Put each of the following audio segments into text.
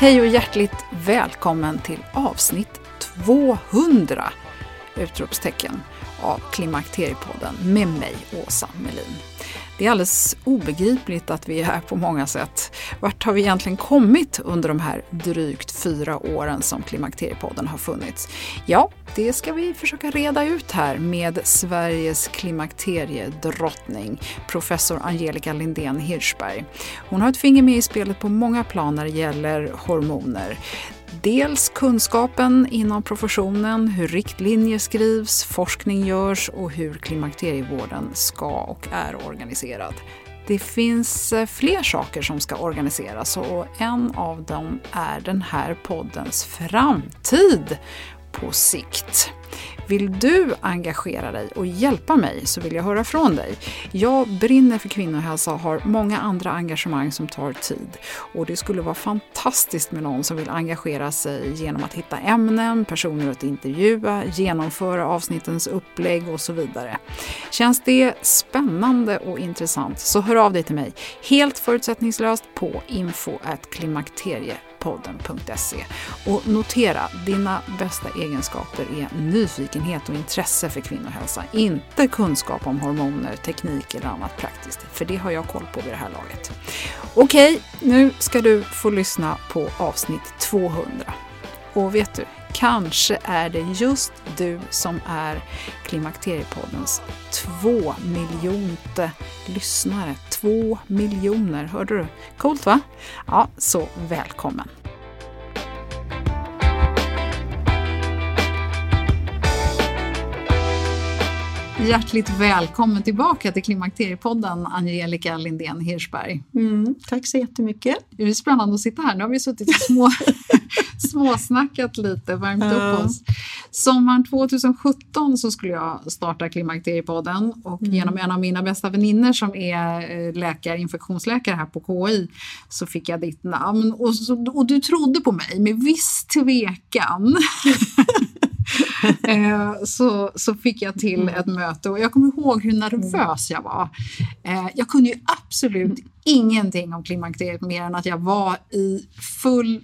Hej och hjärtligt välkommen till avsnitt 200! Utropstecken av Klimakteriepodden med mig, Åsa Melin. Det är alldeles obegripligt att vi är här på många sätt. Vart har vi egentligen kommit under de här drygt fyra åren som Klimakteriepodden har funnits? Ja, det ska vi försöka reda ut här med Sveriges klimakteriedrottning, professor Angelica Lindén Hirschberg. Hon har ett finger med i spelet på många plan när det gäller hormoner. Dels kunskapen inom professionen, hur riktlinjer skrivs, forskning görs och hur klimakterievården ska och är organiserad. Det finns eh, fler saker som ska organiseras och en av dem är den här poddens framtid på sikt. Vill du engagera dig och hjälpa mig så vill jag höra från dig. Jag brinner för kvinnohälsa och har många andra engagemang som tar tid. Och det skulle vara fantastiskt med någon som vill engagera sig genom att hitta ämnen, personer att intervjua, genomföra avsnittens upplägg och så vidare. Känns det spännande och intressant så hör av dig till mig helt förutsättningslöst på info klimakteriet podden.se. Och notera, dina bästa egenskaper är nyfikenhet och intresse för kvinnohälsa, inte kunskap om hormoner, teknik eller annat praktiskt, för det har jag koll på vid det här laget. Okej, nu ska du få lyssna på avsnitt 200. Och vet du, kanske är det just du som är Klimakteriepoddens två miljonte lyssnare. Två miljoner, hörde du? Coolt va? Ja, så välkommen! Hjärtligt välkommen tillbaka till Klimakteriepodden, Angelica Lindén Hirschberg. Mm, tack så jättemycket. Det är spännande att sitta här. Nu har vi suttit och små, småsnackat lite, värmt Ja. upp oss. Sommaren 2017 så skulle jag starta Klimakteriepodden och Mm. genom en av mina bästa vänner som är eh, läkare, infektionsläkare här på KI så fick jag ditt namn och, så, och du trodde på mig med viss tvekan. Eh, så, så fick jag till ett möte och jag kommer ihåg hur nervös jag var. Eh, jag kunde ju absolut ingenting om klimakteriet mer än att jag var i full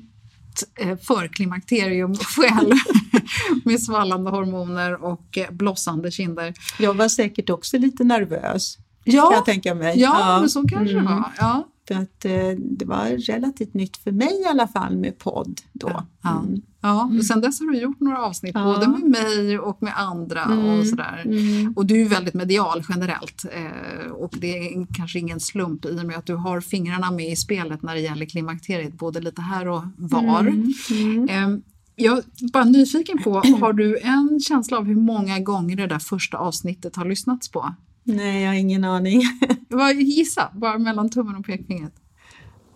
eh, förklimakterium själv med svallande hormoner och blossande kinder. Jag var säkert också lite nervös, Ja, kan jag tänka mig. ja, men så kanske det Mm. var. Ja. För att det var relativt nytt för mig i alla fall med podd då. Ja. Mm. Ja, och sen dess har du gjort några avsnitt Ja. både med mig och med andra och Mm. sådär. Mm. Och du är väldigt medial generellt eh, och det är kanske ingen slump i och med att du har fingrarna med i spelet när det gäller klimakteriet både lite här och var. Mm. Mm. Eh, Jag är bara nyfiken på, har du en känsla av hur många gånger det där första avsnittet har lyssnats på? Nej, jag har ingen aning. Gissa, bara mellan tummen och pekfingret.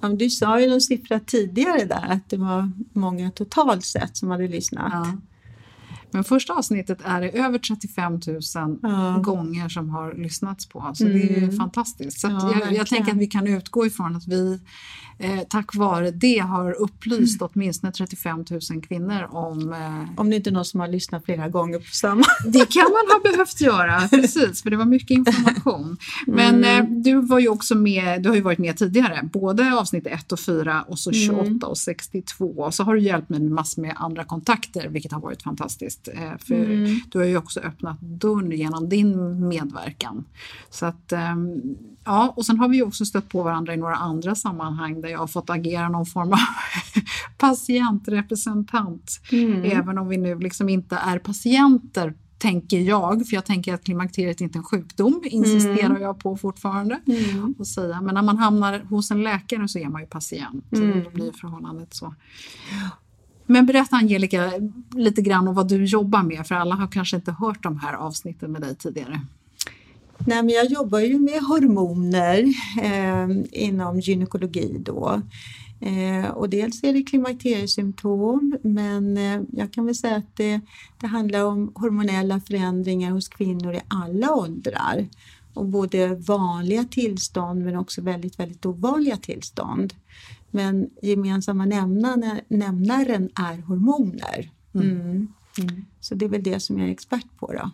Du sa ju någon siffra tidigare där att det var många totalt sett som hade lyssnat. Ja. Men första avsnittet är det över 35 000 ja. gånger som har lyssnats på. Så mm. det är ju mm. fantastiskt. Så ja, jag, jag tänker att vi kan utgå ifrån att vi eh, tack vare det har upplyst mm. åtminstone 35 000 kvinnor om... Eh, om det inte är någon som har lyssnat flera gånger på samma. Det kan man ha behövt göra, precis, för det var mycket information. Men mm. eh, du var ju också med, du har ju varit med tidigare, både avsnitt 1 och 4 och så 28 mm. och 62. Och så har du hjälpt mig med massor med andra kontakter, vilket har varit fantastiskt. Eh, för mm. du har ju också öppnat dörren genom din medverkan. Så att, ehm, ja, och sen har vi ju också stött på varandra i några andra sammanhang jag har fått agera någon form av patientrepresentant. Mm. Även om vi nu liksom inte är patienter tänker jag, för jag tänker att klimakteriet inte är en sjukdom, insisterar mm. jag på fortfarande mm. att säga. Men när man hamnar hos en läkare så är man ju patient mm. och då blir förhållandet så. Men berätta Angelica lite grann om vad du jobbar med, för alla har kanske inte hört de här avsnitten med dig tidigare. Nej, men jag jobbar ju med hormoner eh, inom gynekologi då. Eh, och dels är det klimakteriesymptom men eh, jag kan väl säga att det, det handlar om hormonella förändringar hos kvinnor i alla åldrar. Och både vanliga tillstånd men också väldigt, väldigt ovanliga tillstånd. Men gemensamma nämnaren, nämnaren är hormoner. Mm. Mm. Mm. Så det är väl det som jag är expert på. Då.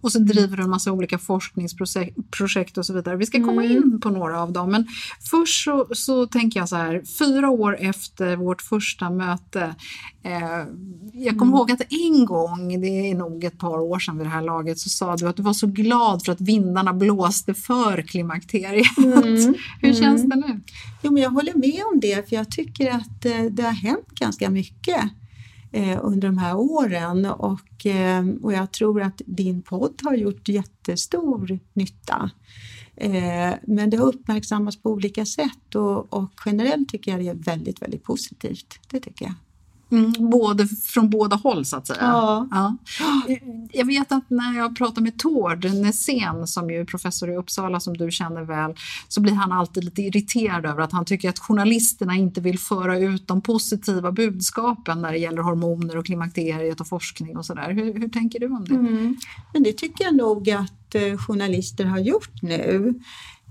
Och så driver du en massa olika forskningsprojekt och så vidare. Vi ska komma mm. in på några av dem. Men först så, så tänker jag så här, fyra år efter vårt första möte. Eh, jag kommer mm. ihåg att en gång, det är nog ett par år sedan vid det här laget, så sa du att du var så glad för att vindarna blåste för klimakteriet. Mm. Hur känns det nu? Jo, men jag håller med om det, för jag tycker att eh, det har hänt ganska mycket Eh, under de här åren och, eh, och jag tror att din podd har gjort jättestor nytta. Eh, men det har uppmärksammats på olika sätt och, och generellt tycker jag det är väldigt, väldigt positivt. Det tycker jag. Mm, både från båda håll så att säga. Ja. ja. Jag vet att när jag pratar med Tord Nässén som ju är professor i Uppsala som du känner väl så blir han alltid lite irriterad över att han tycker att journalisterna inte vill föra ut de positiva budskapen när det gäller hormoner och klimakteriet och forskning och sådär. Hur, hur tänker du om det? Mm. Men det tycker jag nog att eh, journalister har gjort nu.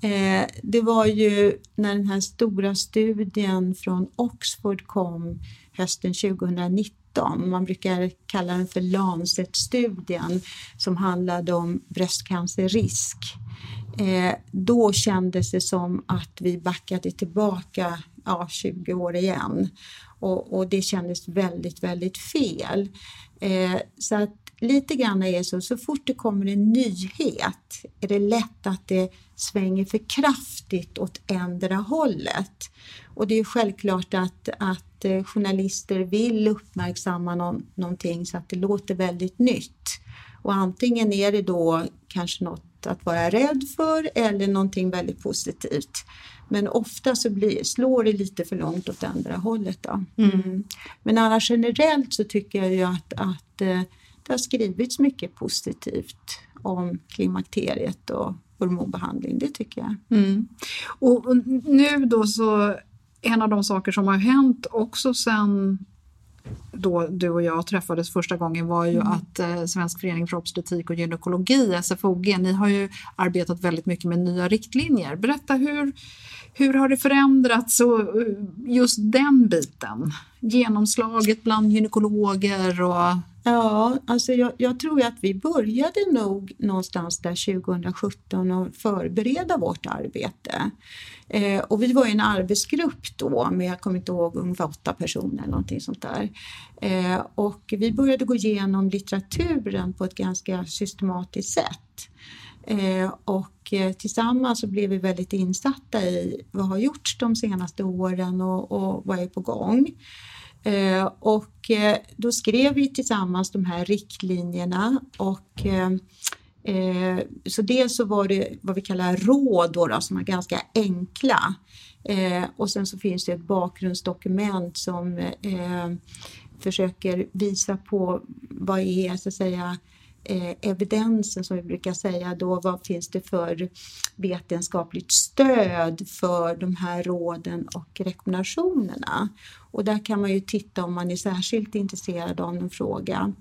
Eh, det var ju när den här stora studien från Oxford kom hösten 2019. Man brukar kalla den för Lancet-studien som handlade om bröstcancerrisk. Eh, då kändes det som att vi backade tillbaka ja, 20 år igen och, och det kändes väldigt, väldigt fel. Eh, så att lite grann är det så, så fort det kommer en nyhet är det lätt att det svänger för kraftigt åt ändra hållet. Och det är självklart att, att eh, journalister vill uppmärksamma någon, någonting så att det låter väldigt nytt. Och antingen är det då kanske något att vara rädd för eller någonting väldigt positivt. Men ofta så blir, slår det lite för långt åt andra hållet. Då. Mm. Men annars generellt så tycker jag ju att, att eh, det har skrivits mycket positivt om klimakteriet och hormonbehandling, det tycker jag. Mm. Och, nu då så, en av de saker som har hänt också sen då du och jag träffades första gången var ju mm. att eh, Svensk förening för obstetrik och gynekologi, SFOG, ni har ju arbetat väldigt mycket med nya riktlinjer. Berätta hur, hur har det förändrats och eh, just den biten? Genomslaget bland gynekologer och Ja, alltså jag, jag, tror att vi började nog någonstans där 2017 att förbereda vårt arbete. Eh, och vi var en arbetsgrupp då med, jag kommer inte ihåg, ungefär åtta personer eller någonting sånt där. Eh, och vi började gå igenom litteraturen på ett ganska systematiskt sätt. Eh, och eh, tillsammans så blev vi väldigt insatta i vad har gjorts de senaste åren och, och vad är på gång. Eh, och eh, då skrev vi tillsammans de här riktlinjerna och eh, så dels så var det vad vi kallar råd då, då som är ganska enkla. Och sen så finns det ett bakgrundsdokument som försöker visa på vad är så att säga eh, evidensen som vi brukar säga då, vad finns det för vetenskapligt stöd för de här råden och rekommendationerna? Och där kan man ju titta om man är särskilt intresserad av en fråga.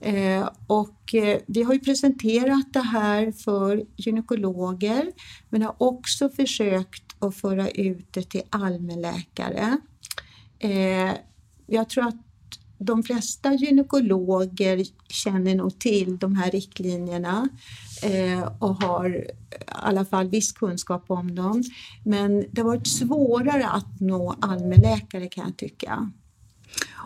Eh, och eh, vi har ju presenterat det här för gynekologer men har också försökt att föra ut det till allmänläkare. Eh, jag tror att de flesta gynekologer känner nog till de här riktlinjerna eh, och har i alla fall viss kunskap om dem. Men det har varit svårare att nå allmänläkare kan jag tycka.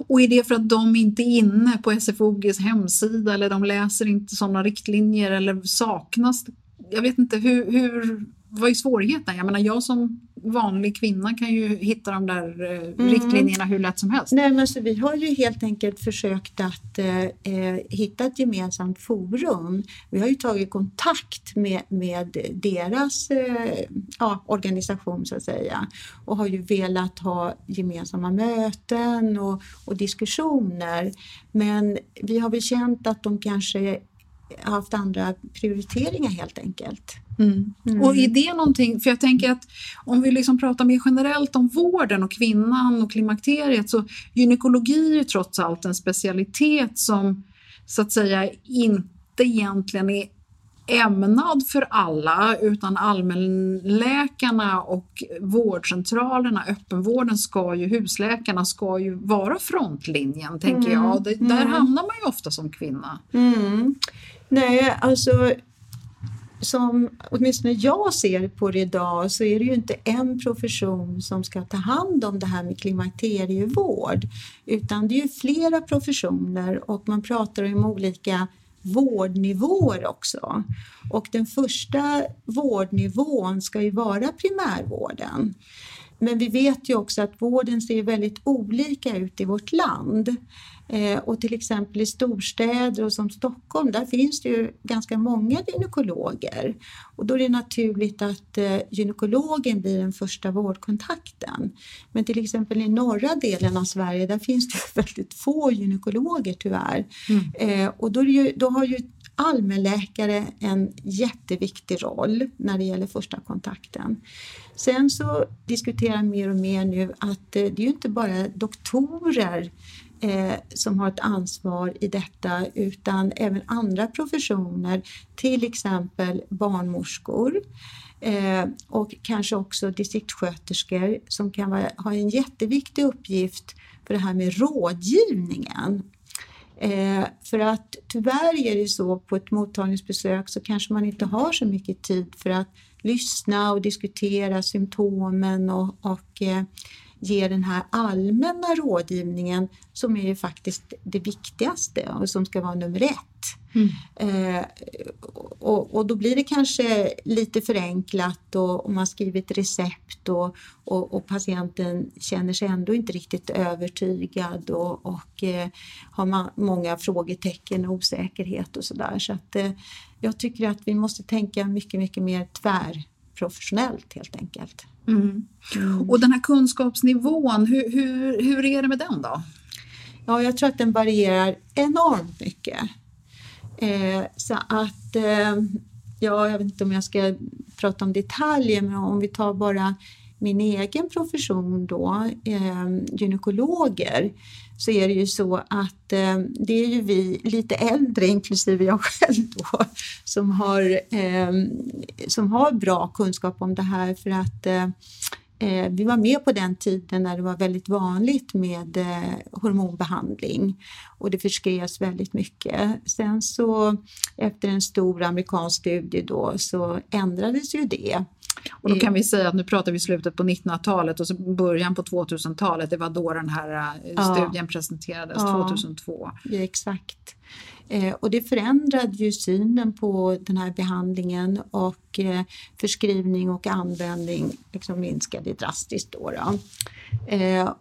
Och är det för att de inte är inne på SFOGs hemsida eller de läser inte sådana riktlinjer eller saknas? Jag vet inte, hur, hur, vad är svårigheten? Jag menar, jag som vanlig kvinna kan ju hitta de där eh, mm. riktlinjerna hur lätt som helst. Nej, men alltså, vi har ju helt enkelt försökt att eh, eh, hitta ett gemensamt forum. Vi har ju tagit kontakt med, med deras eh, ja, organisation så att säga och har ju velat ha gemensamma möten och, och diskussioner. Men vi har väl känt att de kanske haft andra prioriteringar helt enkelt. Mm. Mm. Och är det någonting, för jag tänker att om vi liksom pratar mer generellt om vården och kvinnan och klimakteriet så gynekologi är ju trots allt en specialitet som så att säga inte egentligen är ämnad för alla utan allmänläkarna och vårdcentralerna, öppenvården ska ju, husläkarna ska ju vara frontlinjen tänker mm. jag. Det, där mm. hamnar man ju ofta som kvinna. Mm. Nej, alltså som åtminstone jag ser på det idag så är det ju inte en profession som ska ta hand om det här med klimakterievård utan det är ju flera professioner och man pratar om olika vårdnivåer också. Och den första vårdnivån ska ju vara primärvården. Men vi vet ju också att vården ser väldigt olika ut i vårt land. Eh, och till exempel i storstäder och som Stockholm, där finns det ju ganska många gynekologer. Och då är det naturligt att eh, gynekologen blir den första vårdkontakten. Men till exempel i norra delen av Sverige, där finns det väldigt få gynekologer tyvärr. Mm. Eh, och då, ju, då har ju allmänläkare en jätteviktig roll när det gäller första kontakten. Sen så diskuterar mer och mer nu att det är ju inte bara doktorer eh, som har ett ansvar i detta utan även andra professioner, till exempel barnmorskor eh, och kanske också distriktssköterskor som kan vara, ha en jätteviktig uppgift för det här med rådgivningen. Eh, för att tyvärr är det så på ett mottagningsbesök så kanske man inte har så mycket tid för att lyssna och diskutera symptomen och, och eh, ge den här allmänna rådgivningen som är ju faktiskt det viktigaste och som ska vara nummer ett. Mm. Eh, och, och, då blir det kanske lite förenklat och, och man skriver ett recept och, och, och, patienten känner sig ändå inte riktigt övertygad och, eh, har man många frågetecken och osäkerhet och sådär. Så att eh, jag tycker att vi måste tänka mycket, mycket mer tvärprofessionellt helt enkelt. Mm. Mm. Och den här kunskapsnivån, hur, hur, hur är det med den då? Ja, jag tror att den varierar enormt mycket. Eh, så att, eh, ja, jag vet inte om jag ska prata om detaljer, men om vi tar bara min egen profession då, eh, gynekologer, så är det ju så att eh, det är ju vi lite äldre, inklusive jag själv då, som har, eh, som har bra kunskap om det här. För att eh, eh, vi var med på den tiden när det var väldigt vanligt med eh, hormonbehandling. Och det förskrevs väldigt mycket. Sen så efter en stor amerikansk studie då så ändrades ju det och då kan vi säga att nu pratar vi slutet på 1900-talet och så början på 2000-talet. Det var då den här eh, ja. studien presenterades, ja. 2002. Ja, exakt. Eh, och det förändrade ju synen på den här behandlingen och eh, förskrivning och användning liksom minskade drastiskt. Då, då.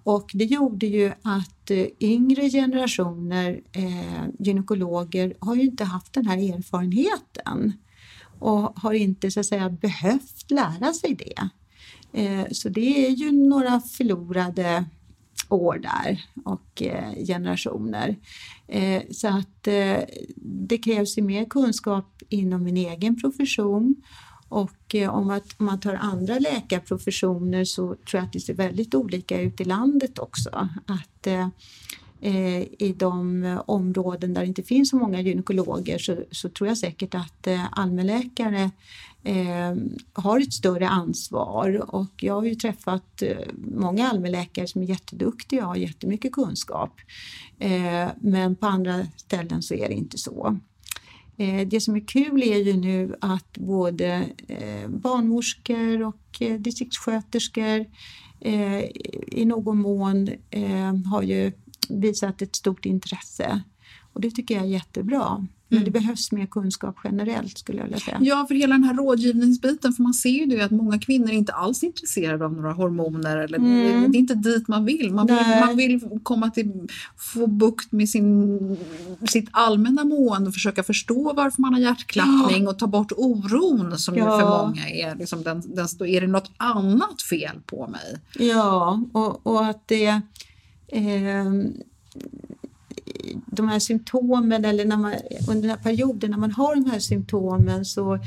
Och det gjorde ju att yngre generationer gynekologer har ju inte haft den här erfarenheten och har inte så att säga behövt lära sig det. Eh, så det är ju några förlorade år där och eh, generationer. Eh, så att det krävs ju mer kunskap inom min egen profession och om, om man tar andra läkarprofessioner så tror jag att det ser väldigt olika ut i landet också. Att eh, i de områden där det inte finns så många gynekologer så, så tror jag säkert att eh, allmänläkare eh, har ett större ansvar och jag har ju träffat eh, många allmänläkare som är jätteduktiga och har jättemycket kunskap. Eh, men på andra ställen så är det inte så. Eh, det som är kul är ju nu att både eh, barnmorskor och distriktssköterskor i någon mån har ju visat ett stort intresse och det tycker jag är jättebra. Men mm. det behövs mer kunskap generellt skulle jag vilja säga. Ja, för hela den här rådgivningsbiten, för man ser ju det att många kvinnor är inte alls intresserade av några hormoner. Eller, mm. Det är inte dit man vill. Man vill, man vill komma till, få bukt med sin, sitt allmänna mående och försöka förstå varför man har hjärtklappning ja. och ta bort oron som ja. för många är. Liksom den, den, är det något annat fel på mig? Ja, och, och att det Ehm, de här symptomen eller när man, under den här perioden när man har de här symptomen så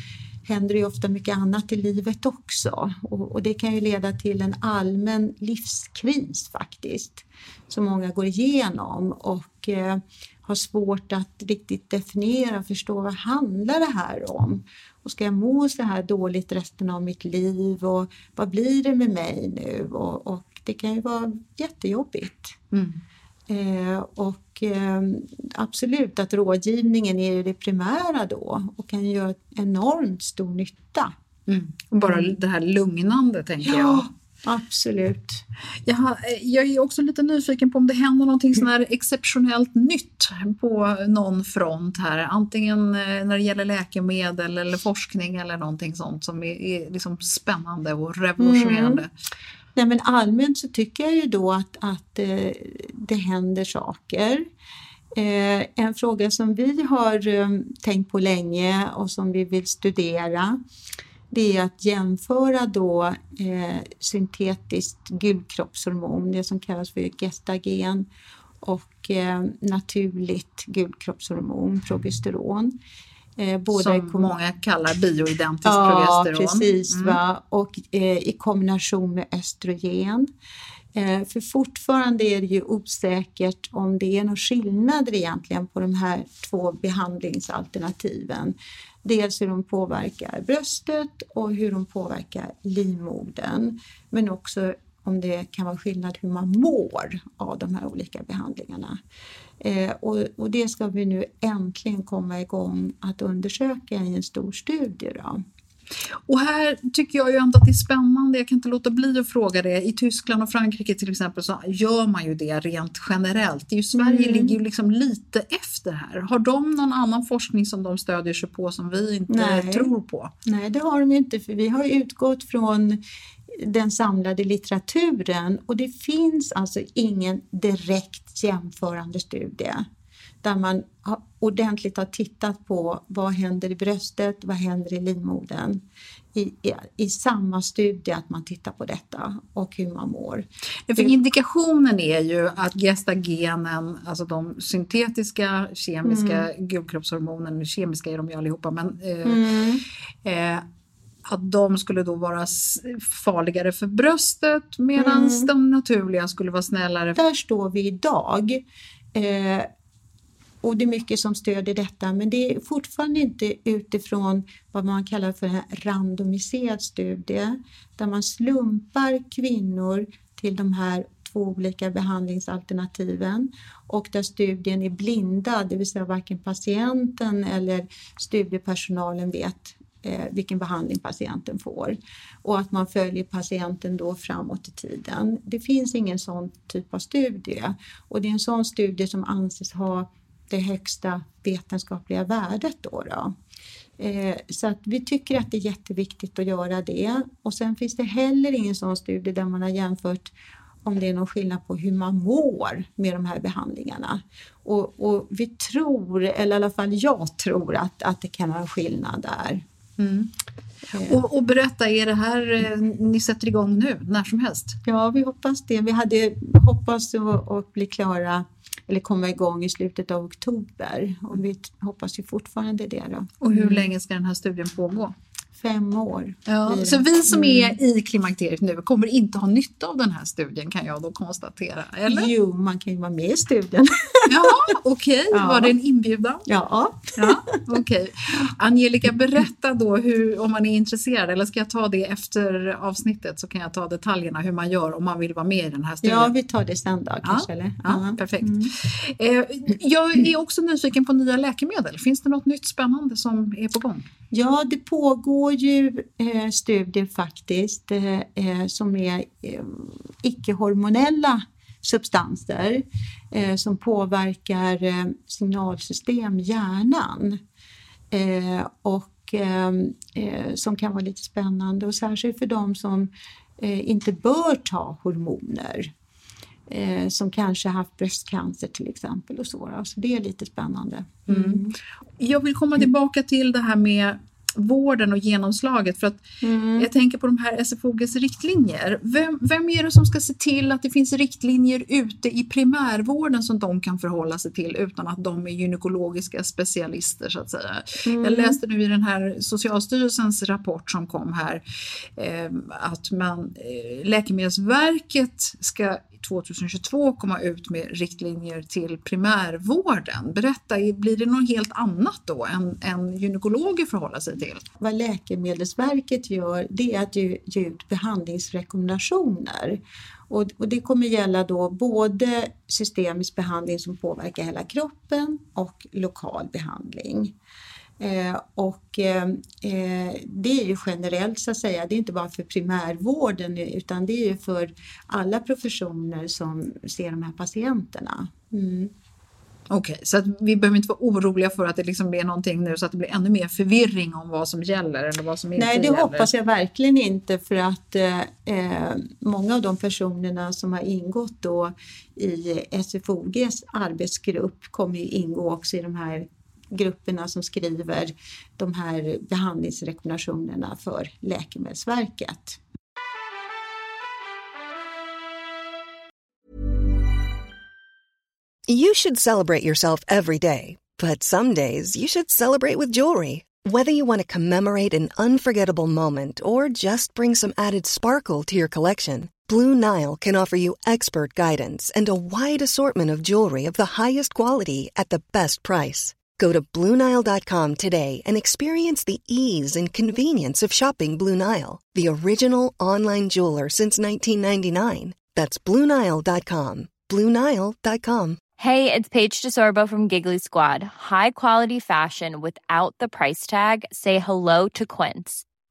händer det ofta mycket annat i livet också och, och, det kan ju leda till en allmän livskris faktiskt som många går igenom och eh, har svårt att riktigt definiera och förstå vad handlar det här om? Och ska jag må så här dåligt resten av mitt liv och vad blir det med mig nu? Och, och det kan ju vara jättejobbigt. Mm. Eh, och eh, absolut att rådgivningen är det primära då och kan göra enormt stor nytta. Mm. Bara det här lugnande tänker ja. jag. Absolut. Jag, jag är också lite nyfiken på om det händer någonting sån här exceptionellt nytt på någon front här. Antingen eh, när det gäller läkemedel eller forskning eller någonting sånt som är, är liksom spännande och revolutionerande. Mm. Nej, men allmänt så tycker jag ju då att, att eh, det händer saker. Eh, en fråga som vi har eh, tänkt på länge och som vi vill studera det är att jämföra då eh, syntetiskt gulkroppshormon, det som kallas för gestagen och eh, naturligt gulkroppshormon, progesteron. Eh, både Som många kallar bioidentiskt ja, progesteron. Precis, mm. va? och eh, i kombination med östrogen. Eh, för fortfarande är det ju osäkert om det är några skillnader egentligen på de här två behandlingsalternativen. Dels hur de påverkar bröstet och hur de påverkar livmodern. Men också om det kan vara skillnad hur man mår av de här olika behandlingarna. Eh, och, och, det ska vi nu äntligen komma igång att undersöka i en stor studie. Då. Och här tycker jag ju ändå att det är spännande, jag kan inte låta bli att fråga det. I Tyskland och Frankrike till exempel så gör man ju det rent generellt. Det är ju, Sverige mm. ligger ju liksom lite efter här. Har de någon annan forskning som de stödjer sig på som vi inte Nej. tror på? Nej, det har de inte för vi har utgått från den samlade litteraturen och det finns alltså ingen direkt jämförande studie där man ordentligt har tittat på vad händer i bröstet, vad händer i livmodern i, i, i, samma studie att man tittar på detta och hur man mår. Ja, för indikationen är ju att gestagenen, alltså de syntetiska kemiska mm. gulkroppshormonen, kemiska är de ju allihopa, men eh, mm. eh, att de skulle då vara farligare för bröstet medan mm. de naturliga skulle vara snällare. Där står vi idag. Eh, och det är mycket som stödjer detta men det är fortfarande inte utifrån vad man kallar för en randomiserad studie där man slumpar kvinnor till de här två olika behandlingsalternativen och där studien är blindad, det vill säga varken patienten eller studiepersonalen vet Eh, vilken behandling patienten får och att man följer patienten då framåt i tiden. Det finns ingen sån typ av studie och det är en sån studie som anses ha det högsta vetenskapliga värdet. Då, då. Eh, så att vi tycker att det är jätteviktigt att göra det och sen finns det heller ingen sån studie där man har jämfört om det är någon skillnad på hur man mår med de här behandlingarna. Och, och vi tror, eller i alla fall jag tror att, att det kan vara skillnad där. Mm. Och, och, berätta, är det här eh, ni sätter igång nu, när som helst? Ja, vi hoppas det. Vi hade hoppats att bli klara eller komma igång i slutet av oktober och vi hoppas ju fortfarande det. Då. Och hur mm. länge ska den här studien pågå? fem år. Ja, så vi som är mm. i klimakteriet nu kommer inte ha nytta av den här studien kan jag då konstatera? Eller? Jo, man kan ju vara med i studien. Ja, okej. Okay. Ja. Var det en inbjudan? Ja. ja okay. Angelica, berätta då hur, om man är intresserad eller ska jag ta det efter avsnittet så kan jag ta detaljerna hur man gör om man vill vara med i den här studien. Ja, vi tar det sen då kanske. Eller? Ja, perfekt. Mm. Eh, jag är också nyfiken på nya läkemedel. Finns det något nytt spännande som är på gång? Ja, det pågår ju eh, studier faktiskt eh, som är eh, icke-hormonella substanser eh, som påverkar eh, signalsystem hjärnan och som kan vara lite spännande och särskilt för de som inte bör ta hormoner eh, som kanske haft bröstcancer till exempel och så. Alltså det är lite spännande. Mm. Mm. Jag vill komma tillbaka till det här med vården och genomslaget. För att mm. Jag tänker på de här SFOGs riktlinjer. Vem, vem är det som ska se till att det finns riktlinjer ute i primärvården som de kan förhålla sig till utan att de är gynekologiska specialister så att säga. Mm. Jag läste nu i den här Socialstyrelsens rapport som kom här eh, att man, eh, Läkemedelsverket ska 2022 komma ut med riktlinjer till primärvården. Berätta, blir det något helt annat då än, än gynekologer förhåller sig till? Vad Läkemedelsverket gör det är att ge, ge ut behandlingsrekommendationer och, och, det kommer gälla då både systemisk behandling som påverkar hela kroppen och lokal behandling. Eh, och eh, eh, det är ju generellt så att säga, det är inte bara för primärvården utan det är ju för alla professioner som ser de här patienterna. Mm. Okej, okay, så vi behöver inte vara oroliga för att det liksom blir någonting nu så att det blir ännu mer förvirring om vad som gäller eller vad som inte Nej, det gäller. hoppas jag verkligen inte för att eh, många av de personerna som har ingått då i SFOGs arbetsgrupp kommer ju ingå också i de här grupperna som skriver de här behandlingsrekommendationerna för Läkemedelsverket. You should celebrate yourself every day, but some days you should celebrate with jewelry. Whether you want to commemorate an unforgettable moment or just bring some added sparkle to your collection, Blue Nile can offer you expert guidance and a wide assortment of jewelry of the highest quality at the best price. Go to Bluenile.com today and experience the ease and convenience of shopping Blue Nile, the original online jeweler since 1999. That's Bluenile.com. Bluenile.com. Hey, it's Paige DeSorbo from Giggly Squad. High quality fashion without the price tag? Say hello to Quince.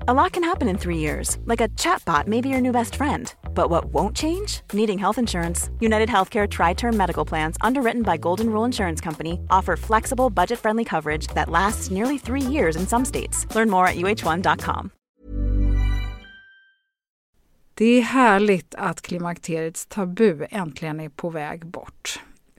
A lot can happen in three years, like a chatbot may be your new best friend. But what won't change? Needing health insurance. United Healthcare Tri Term Medical Plans, underwritten by Golden Rule Insurance Company, offer flexible, budget friendly coverage that lasts nearly three years in some states. Learn more at uh1.com. Det är härligt att klimakteriets tabu äntligen är på väg bort.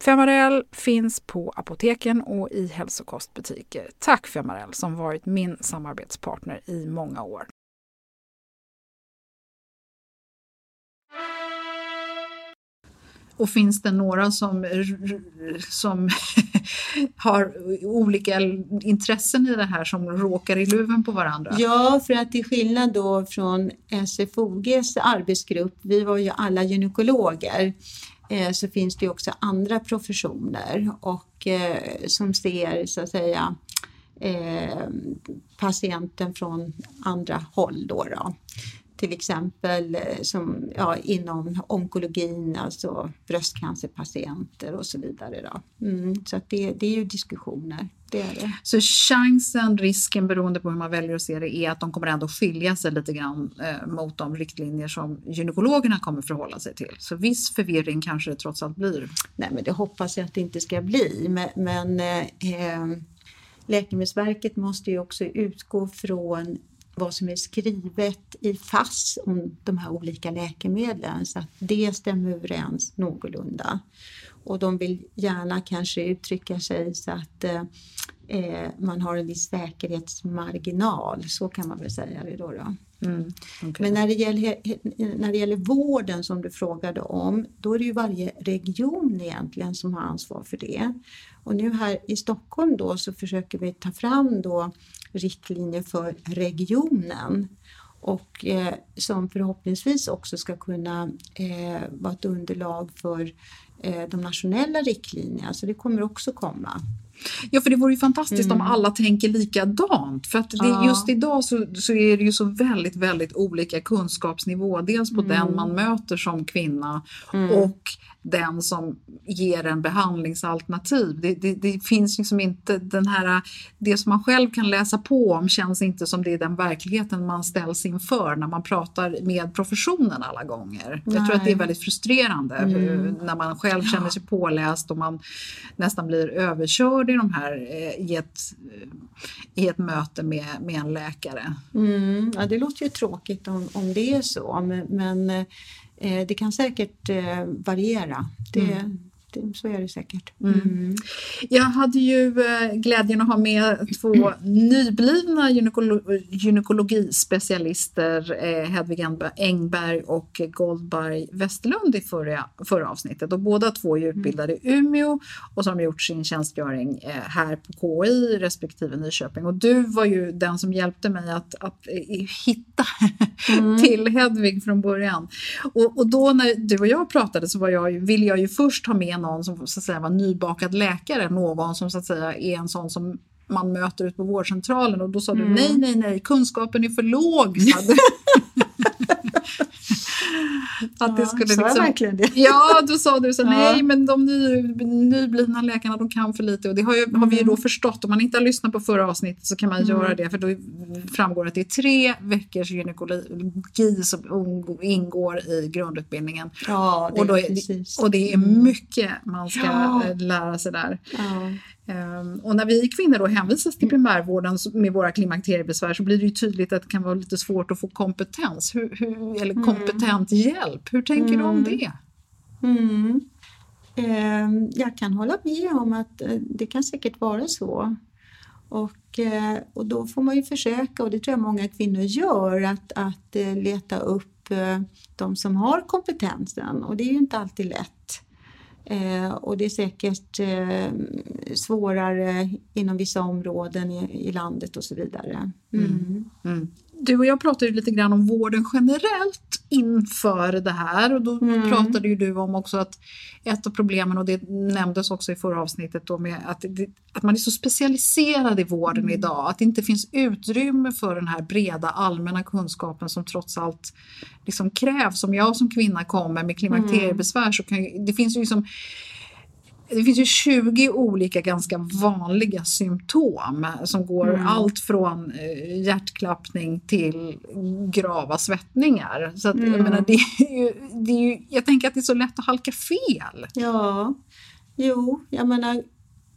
Femarel finns på apoteken och i hälsokostbutiker. Tack Femarel som varit min samarbetspartner i många år. Och finns det några som, som har olika intressen i det här som råkar i luven på varandra? Ja, för att till skillnad då från SFOGs arbetsgrupp, vi var ju alla gynekologer, eh, Eh, så finns det också andra professioner och eh, som ser så att säga eh, patienten från andra håll. Då, då till exempel eh, som, ja, inom onkologin, alltså bröstcancerpatienter och så vidare. Då. Mm, så det, det är ju diskussioner. Det är det. Så chansen, risken beroende på hur man väljer att se det är att de kommer ändå skilja sig lite grann eh, mot de riktlinjer som gynekologerna kommer förhålla sig till. Så viss förvirring kanske det trots allt blir. Nej men det hoppas jag att det inte ska bli men, men eh, Läkemedelsverket måste ju också utgå från vad som är skrivet i FASS om de här olika läkemedlen så att det stämmer överens någorlunda. Och de vill gärna kanske uttrycka sig så att eh, eh man har en viss säkerhetsmarginal, så kan man väl säga det då. då. Mm, okay. Men när det, gäller, när det gäller vården som du frågade om, då är det ju varje region egentligen som har ansvar för det. Och nu här i Stockholm då så försöker vi ta fram då riktlinjer för regionen och eh, som förhoppningsvis också ska kunna eh, vara ett underlag för eh, de nationella riktlinjerna, så det kommer också komma. Ja, för det vore ju fantastiskt mm. om alla tänker likadant. För att det, ja. just idag så, så är det ju så väldigt, väldigt olika kunskapsnivå. Dels på mm. den man möter som kvinna mm. och den som ger en behandlingsalternativ. Det, det, det, finns liksom inte den här, det som man själv kan läsa på om känns inte som det är den verkligheten man ställs inför när man pratar med professionen alla gånger. Nej. Jag tror att det är väldigt frustrerande mm. när man själv känner sig påläst och man nästan blir överkörd i de här eh, i ett, i ett möte med, med en läkare. Mm. Ja, det låter ju tråkigt om, om det är så men, men Eh, Eh, det kan säkert eh, variera. Det, mm så är det säkert. Mm. Mm. Jag hade ju eh, glädjen att ha med två nyblivna gynekolo gynekologispecialister, eh, Hedvig Engberg och Goldberg Westerlund i förra, förra avsnittet. Och båda två är utbildade i Umeå och de gjort sin tjänstgöring eh, här på KI respektive Nyköping. Och du var ju den som hjälpte mig att, att hitta mm. till Hedvig från början. Och, och då när du och jag pratade så var jag, ville jag ju först ha med någon som så att säga var nybakad läkare, någon som så att säga är en sån som man möter ute på vårdcentralen och då sa mm. du nej, nej, nej, kunskapen är för låg. att det skulle ja, liksom, verkligen det? Ja, då sa du så ja. nej men de ny, nyblivna läkarna de kan för lite och det har, ju, mm. har vi ju då mm. förstått. Om man inte har lyssnat på förra avsnittet så kan man mm. göra det för då framgår att det är tre veckors gynekologi som ingår i grundutbildningen. Ja, det, och, då är, precis. och det är mm. mycket man ska ja. lära sig där. Ja. Um, och när vi kvinnor då hänvisas till primärvården med våra klimakteriebesvär så blir det ju tydligt att det kan vara lite svårt att få kompetens hur, hur, eller mm. kompetent mm. hjälp. Hur tänker mm. du om mm. det? Mm. Um, jag kan hålla med om att uh, det kan säkert vara så. Och, uh, och då får man ju försöka, och det tror jag många kvinnor gör, att, att uh, leta upp de som har kompetensen och det är ju inte alltid lätt. Eh, och det är säkert eh, svårare inom vissa områden i, i landet och så vidare. Mm. Mm. mm du och jag pratade ju lite grann om vården generellt inför det här och då mm. pratade ju du om också att ett av problemen och det nämndes också i förra avsnittet då med att, att man är så specialiserad i vården mm. idag att det inte finns utrymme för den här breda allmänna kunskapen som trots allt liksom krävs. Om jag som kvinna kommer med klimakteriebesvär så kan det finns ju liksom det finns ju 20 olika ganska vanliga symptom som går mm. allt från eh, hjärtklappning till grava svettningar. Så att, mm. jag, menar, det är ju, det är ju, jag tänker att det är så lätt att halka fel. Ja, jo, jag menar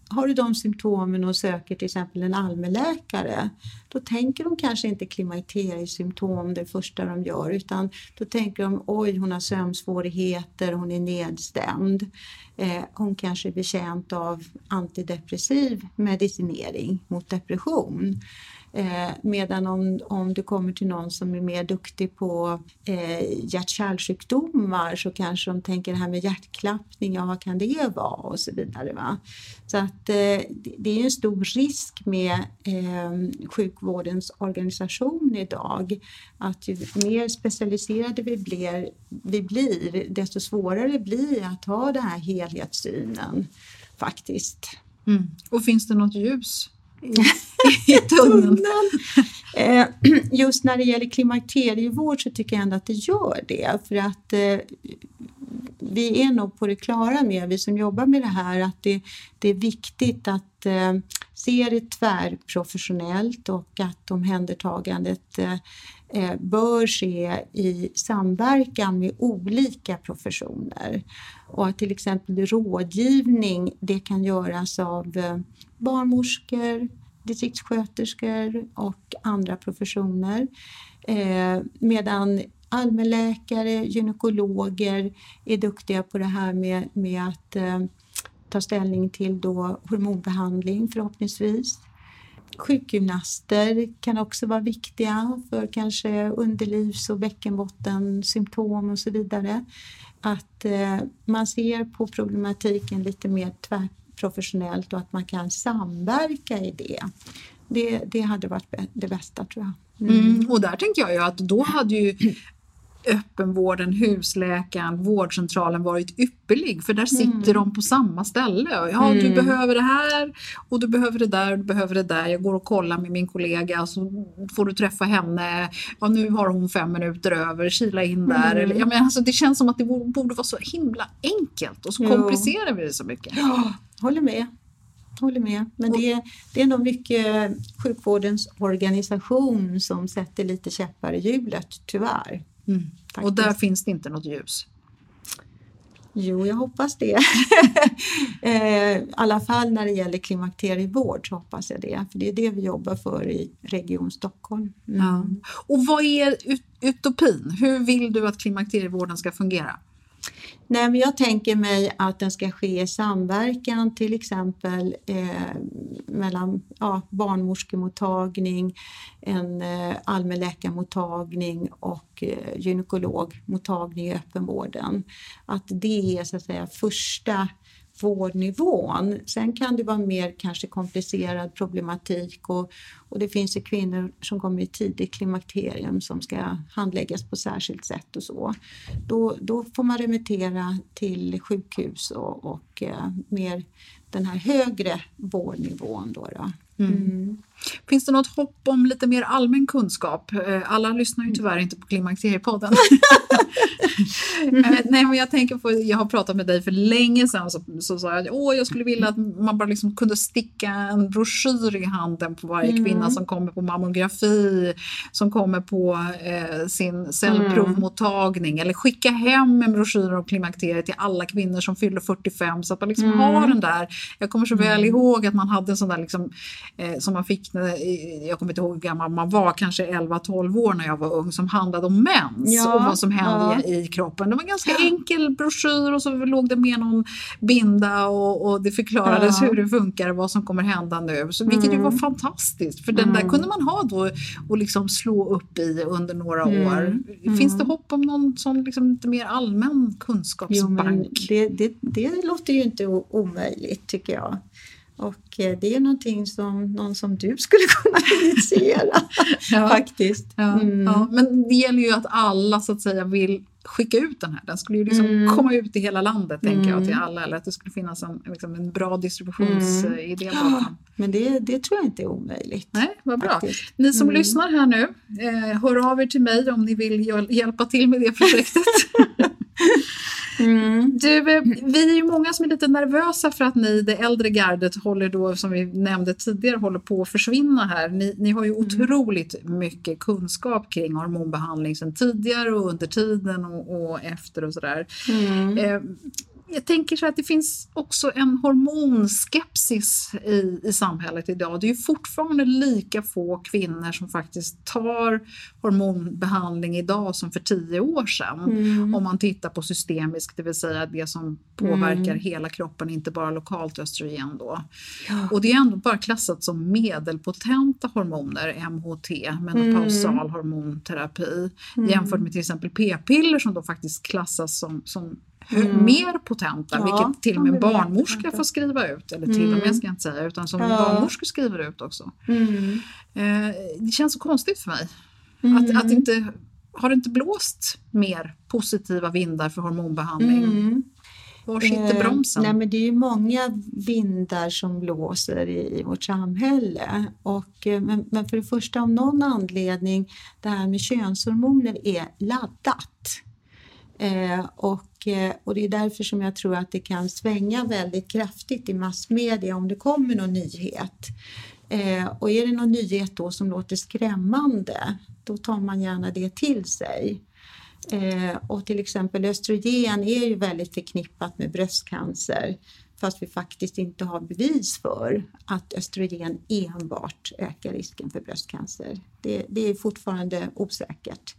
har du de symptomen och söker till exempel en allmänläkare, då tänker de kanske inte klimakteriesymptom det första de gör, utan då tänker de oj, hon har sömnsvårigheter, hon är nedstämd. Eh, hon kanske är betjänt av antidepressiv medicinering mot depression. Eh, medan om, om du kommer till någon som är mer duktig på eh, hjärt-kärlsjukdomar så kanske de tänker det här med hjärtklappning, ja vad kan det vara och så vidare. Va? Så att eh, det är en stor risk med eh, sjukvårdens organisation idag att ju mer specialiserade vi blir, vi blir desto svårare blir det att ha den här helhetssynen faktiskt. Mm. Och finns det något ljus i, i tunneln. Eh, just när det gäller klimakterievård så tycker jag ändå att det gör det för att eh, vi är nog på det klara med, vi som jobbar med det här, att det, det är viktigt att eh, se det tvärprofessionellt och att omhändertagandet bör ske i samverkan med olika professioner. Och att till exempel rådgivning, det kan göras av barnmorskor, distriktssköterskor och andra professioner. Eh, medan allmänläkare, gynekologer är duktiga på det här med, med att eh, ta ställning till då hormonbehandling förhoppningsvis. Sjukgymnaster kan också vara viktiga för kanske underlivs och bäckenbottensymptom och så vidare. Att eh, man ser på problematiken lite mer tvärt professionellt och att man kan samverka i det. Det, det hade varit det bästa tror jag. Mm. Mm. Och där tänker jag ju att då hade ju öppenvården, husläkaren, vårdcentralen varit ypperlig för där sitter mm. de på samma ställe. Ja, mm. du behöver det här och du behöver det där och du behöver det där. Jag går och kollar med min kollega så får du träffa henne. Ja, nu har hon fem minuter över, kila in där. Mm. Eller, ja, men alltså, det känns som att det borde vara så himla enkelt och så komplicerar vi det så mycket. Ja, håller med. Håller med. Men det, det är nog mycket sjukvårdens organisation som sätter lite käppar i hjulet, tyvärr. Mm. Och där finns det inte något ljus? Jo, jag hoppas det. Eh, I alla fall när det gäller klimakterievård så hoppas jag det. För det är det vi jobbar för i Region Stockholm. Mm. Ja. Och vad är utopin? Hur vill du att klimakterievården ska fungera? Nej, men jag tänker mig att den ska ske i samverkan till exempel eh, mellan ja, barnmorskemottagning, en eh, allmänläkarmottagning och eh, gynekologmottagning i öppenvården. Att det är så att säga första vårdnivån. Sen kan det vara mer kanske komplicerad problematik och, och det finns ju kvinnor som kommer i tidigt klimakterium som ska handläggas på särskilt sätt och så. Då, då får man remittera till sjukhus och, och eh, mer den här högre vårdnivån. Då, då. Mm. Mm. Finns det något hopp om lite mer allmän kunskap? Eh, alla lyssnar ju tyvärr inte på Klimakteriepodden. mm. Nej, men jag tänker på, jag har pratat med dig för länge sedan så, så sa jag att jag skulle vilja att man bara liksom kunde sticka en broschyr i handen på varje mm. kvinna som kommer på mammografi, som kommer på eh, sin cellprovmottagning mm. eller skicka hem en broschyr om klimakteriet till alla kvinnor som fyller 45 så att man liksom har den där. Jag kommer så väl ihåg att man hade en sån där liksom, eh, som man fick jag kommer inte ihåg hur gammal man var, kanske 11-12 år när jag var ung, som handlade om mens ja, och vad som hände ja. i kroppen. Det var en ganska ja. enkel broschyr och så låg det med någon binda och, och det förklarades hur det funkar och vad som kommer hända nu. Så, vilket mm. ju var mm. fantastiskt, för den där mm. kunde man ha då och liksom slå upp i under några mm. år. Finns det mm. hopp om någon sån liksom lite mer allmän kunskapsbank? Jo, det, det, det låter ju inte omöjligt tycker jag. Och eh, det är någonting som någon som du skulle kunna initiera ja. faktiskt. Ja, mm. ja, Men det gäller ju att alla så att säga vill skicka ut den här. Den skulle ju liksom mm. komma ut i hela landet mm. tänker jag till alla eller att det skulle finnas en, liksom en bra distributionsidé mm. bakom. Men det, det tror jag inte är omöjligt. Nej, vad bra. Faktiskt. Ni som mm. lyssnar här nu, eh, hör av er till mig om ni vill hjälpa till med det projektet. Mm. Du, eh, vi är ju många som är lite nervösa för att ni, det äldre gardet, håller då, som vi nämnde tidigare, håller på att försvinna här. Ni, ni har ju mm. otroligt mycket kunskap kring hormonbehandling sedan tidigare och under tiden och, och efter och sådär. Mm. Eh, Jag tänker så att det finns också en hormonskepsis i, i samhället idag. Det är ju fortfarande lika få kvinnor som faktiskt tar hormonbehandling idag som för tio år sedan. Mm. Om man tittar på systemisk, det vill säga det som påverkar mm. hela kroppen, inte bara lokalt östrogen. Då. Ja. Och det är ändå bara klassat som medelpotenta hormoner, MHT, menopausal mm. hormonterapi, mm. jämfört med till exempel p-piller som då faktiskt klassas som, som Mm. mer potenta, ja, vilket till och med barnmorskor får skriva ut. Eller till mm. och med mm. ska jag inte säga, utan som ja. barnmorskor skriver ut också. Mm. Eh, det känns så konstigt för mig. Att, att mm. inte, har det inte blåst mer positiva vindar för hormonbehandling? Mm. Var sitter eh, bromsen? nej men det är ju många vindar som blåser i, i vårt samhälle. Och, eh, men, men, för det första, av någon anledning, det här med könshormoner är laddat. Eh, och, eh, och det är därför som jag tror att det kan svänga väldigt kraftigt i massmedia om det kommer någon nyhet. Eh, och är det någon nyhet då som låter skrämmande, då tar man gärna det till sig. Eh, och till exempel östrogen är ju väldigt förknippat med bröstcancer fast vi faktiskt inte har bevis för att östrogen enbart ökar risken för bröstcancer. Det, det är fortfarande osäkert.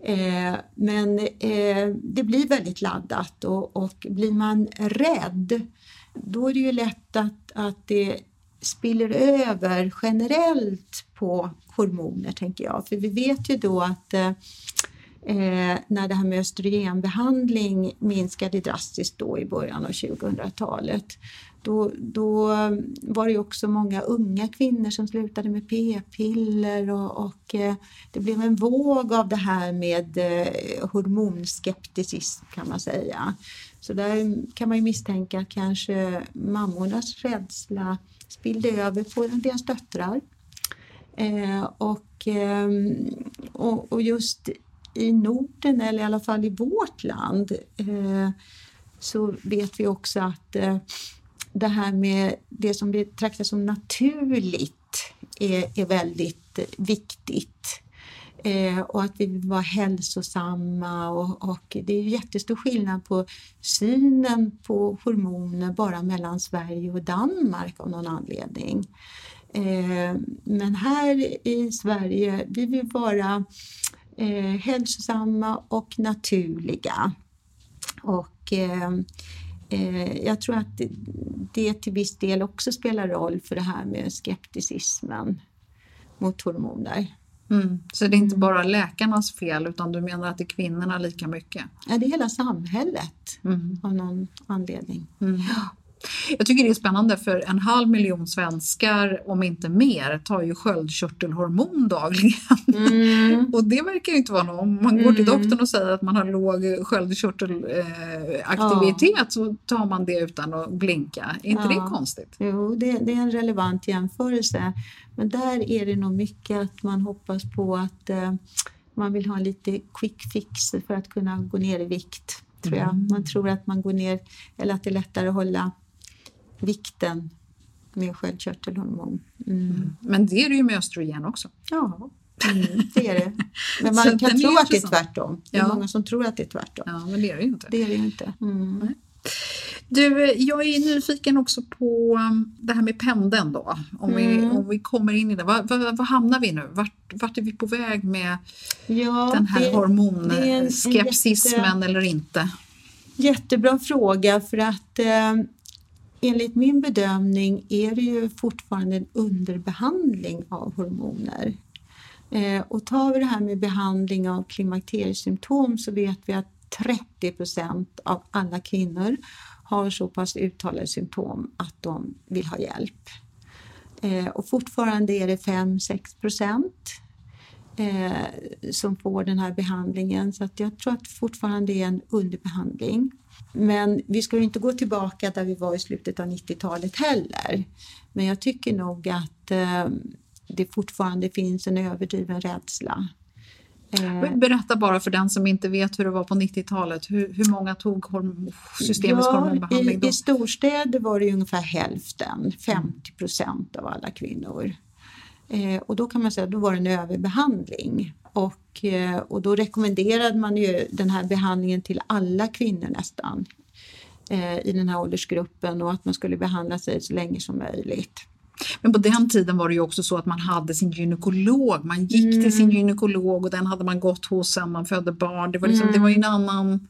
Eh, men eh, det blir väldigt laddat och, och, blir man rädd då är det ju lätt att, att det spiller över generellt på hormoner, tänker jag. För vi vet ju då att eh, eh när det här med östrogenbehandling minskade drastiskt då i början av 2000-talet då, då var det också många unga kvinnor som slutade med p-piller och, och eh, det blev en våg av det här med eh, hormonskepticism kan man säga. Så där kan man ju misstänka att kanske mammornas rädsla spillde över på deras döttrar. Eh, och, eh, och, och, just i Norden, eller i alla fall i vårt land, eh, så vet vi också att eh, det här med det som betraktas som naturligt är, är väldigt viktigt. Eh, och att vi vill vara hälsosamma och, och, det är jättestor skillnad på synen på hormoner bara mellan Sverige och Danmark av någon anledning. Eh, men här i Sverige, vi vill vara eh, hälsosamma och naturliga. Och eh, eh, jag tror att det, det till viss del också spelar roll för det här med skepticismen mot hormoner. Mm. Så det är inte bara läkarnas fel utan du menar att det är kvinnorna lika mycket? Ja, det är hela samhället mm. av någon anledning. Mm. Jag tycker det är spännande för en halv miljon svenskar, om inte mer, tar ju sköldkörtelhormon dagligen. Mm. och det verkar ju inte vara något, om man går till mm. doktorn och säger att man har låg sköldkörtelaktivitet eh, ja. så tar man det utan att blinka. Är inte ja. det konstigt? Jo, det, det, är en relevant jämförelse. Men där är det nog mycket att man hoppas på att eh, man vill ha en lite quick fix för att kunna gå ner i vikt. Tror jag. Mm. Man tror att man går ner, eller att det är lättare att hålla vikten med sköldkörtelhormon. Mm. Mm. Men det är det ju med östrogen också. Ja, mm, det är det. Men man kan tro att det är tvärtom. Det är ja. många som tror att det är tvärtom. Ja, men det är det ju inte. Det är det inte. Mm. Du, jag är nyfiken också på um, det här med pendeln då. Om, vi, mm. om vi kommer in i det. Var, var, var hamnar vi nu? Vart, vart är vi på väg med ja, den här hormonskepsismen jätte, eller inte? Jättebra fråga för att eh, enligt min bedömning är det ju fortfarande en underbehandling av hormoner. Eh, och tar vi det här med behandling av klimakteriesymptom så vet vi att 30 procent av alla kvinnor har så pass uttalade symptom att de vill ha hjälp. Eh, och fortfarande är det 5-6 procent eh, som får den här behandlingen så att jag tror att fortfarande är en underbehandling. Men vi ska inte gå tillbaka där vi var i slutet av 90-talet heller. Men jag tycker nog att eh, det fortfarande finns en överdriven rädsla. Eh, Berätta bara för den som inte vet hur det var på 90-talet. Hur, hur många tog horm systemisk ja, hormonbehandling då? I, I storstäder var det ungefär hälften, 50 procent av alla kvinnor. Eh, och då kan man säga att då var det en överbehandling. Och, eh, och då rekommenderade man ju den här behandlingen till alla kvinnor nästan. eh, i den här åldersgruppen och att man skulle behandla sig så länge som möjligt. Men på den tiden var det ju också så att man hade sin gynekolog. Man gick mm. till sin mm. gynekolog och den hade man gått hos sen man födde barn. Det var, liksom, mm. det var ju en annan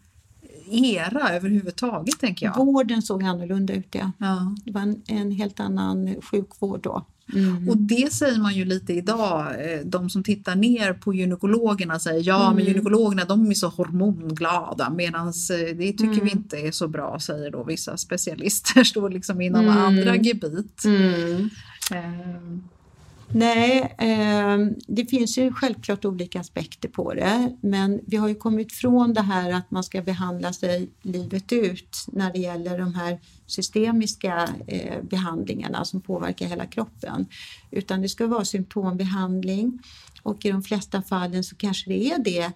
era överhuvudtaget tänker jag. Vården såg annorlunda ut ja. ja. Det var en, en helt annan sjukvård då. Mm. Och det säger man ju lite idag, eh, de som tittar ner på gynekologerna säger ja mm. men gynekologerna de är så hormonglada medan eh, det tycker mm. vi inte är så bra säger då vissa specialister står liksom inom mm. andra gebit. Mm. Nej, eh, det finns ju självklart olika aspekter på det men vi har ju kommit från det här att man ska behandla sig livet ut när det gäller de här systemiska eh, behandlingarna som påverkar hela kroppen. Utan det ska vara symptombehandling och i de flesta fallen så kanske det är det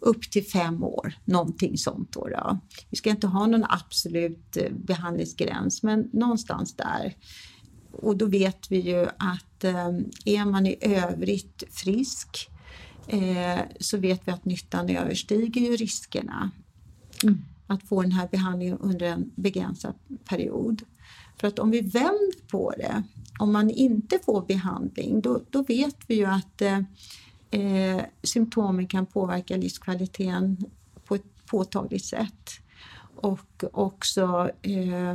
upp till fem år, någonting sånt. Då, då. Vi ska inte ha någon absolut eh, behandlingsgräns men någonstans där och då vet vi ju att eh, är man i övrigt frisk eh, så vet vi att nyttan överstiger ju riskerna. Mm. Att få den här behandlingen under en begränsad period. För att om vi vänder på det, om man inte får behandling, då, då vet vi ju att eh, eh symptomen kan påverka livskvaliteten på ett påtagligt sätt och också eh,